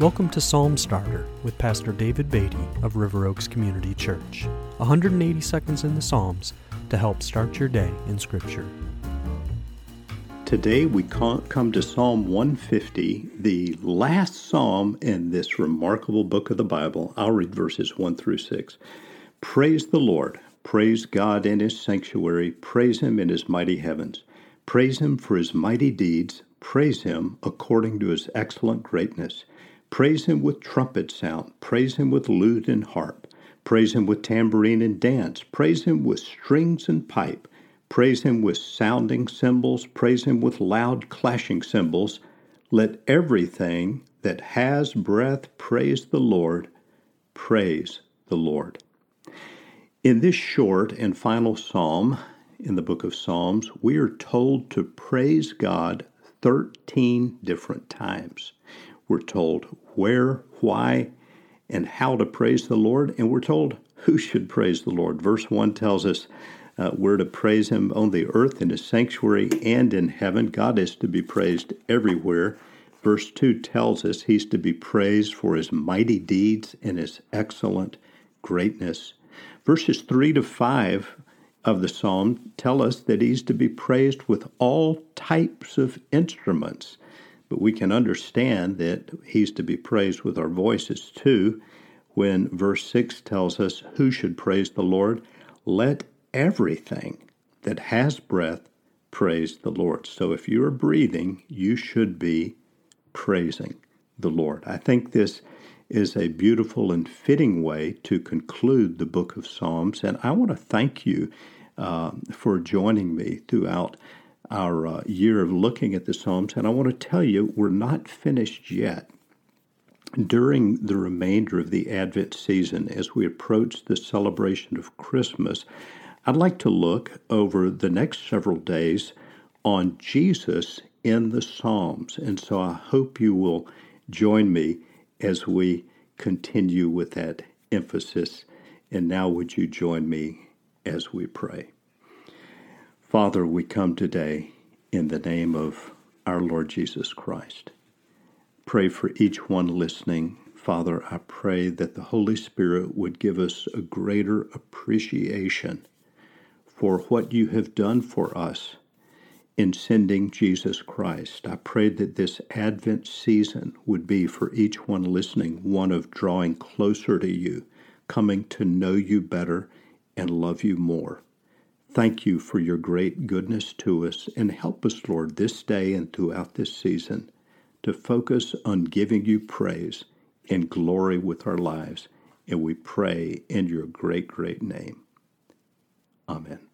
Welcome to Psalm Starter with Pastor David Beatty of River Oaks Community Church. 180 seconds in the Psalms to help start your day in Scripture. Today we come to Psalm 150, the last psalm in this remarkable book of the Bible. I'll read verses 1 through 6. Praise the Lord. Praise God in his sanctuary. Praise him in his mighty heavens. Praise him for his mighty deeds. Praise him according to his excellent greatness. Praise him with trumpet sound. Praise him with lute and harp. Praise him with tambourine and dance. Praise him with strings and pipe. Praise him with sounding cymbals. Praise him with loud clashing cymbals. Let everything that has breath praise the Lord. Praise the Lord. In this short and final psalm in the book of Psalms, we are told to praise God 13 different times. We're told where, why, and how to praise the Lord, and we're told who should praise the Lord. Verse 1 tells us uh, we're to praise Him on the earth, in His sanctuary, and in heaven. God is to be praised everywhere. Verse 2 tells us He's to be praised for His mighty deeds and His excellent greatness. Verses 3 to 5 of the psalm tell us that He's to be praised with all types of instruments. But we can understand that he's to be praised with our voices too when verse 6 tells us who should praise the Lord. Let everything that has breath praise the Lord. So if you are breathing, you should be praising the Lord. I think this is a beautiful and fitting way to conclude the book of Psalms. And I want to thank you uh, for joining me throughout our uh, year of looking at the Psalms, and I want to tell you, we're not finished yet. During the remainder of the Advent season, as we approach the celebration of Christmas, I'd like to look over the next several days on Jesus in the Psalms. And so I hope you will join me as we continue with that emphasis. And now, would you join me as we pray? Father, we come today in the name of our Lord Jesus Christ. Pray for each one listening. Father, I pray that the Holy Spirit would give us a greater appreciation for what you have done for us in sending Jesus Christ. I pray that this Advent season would be for each one listening one of drawing closer to you, coming to know you better and love you more. Thank you for your great goodness to us, and help us, Lord, this day and throughout this season to focus on giving you praise and glory with our lives. And we pray in your great, great name. Amen.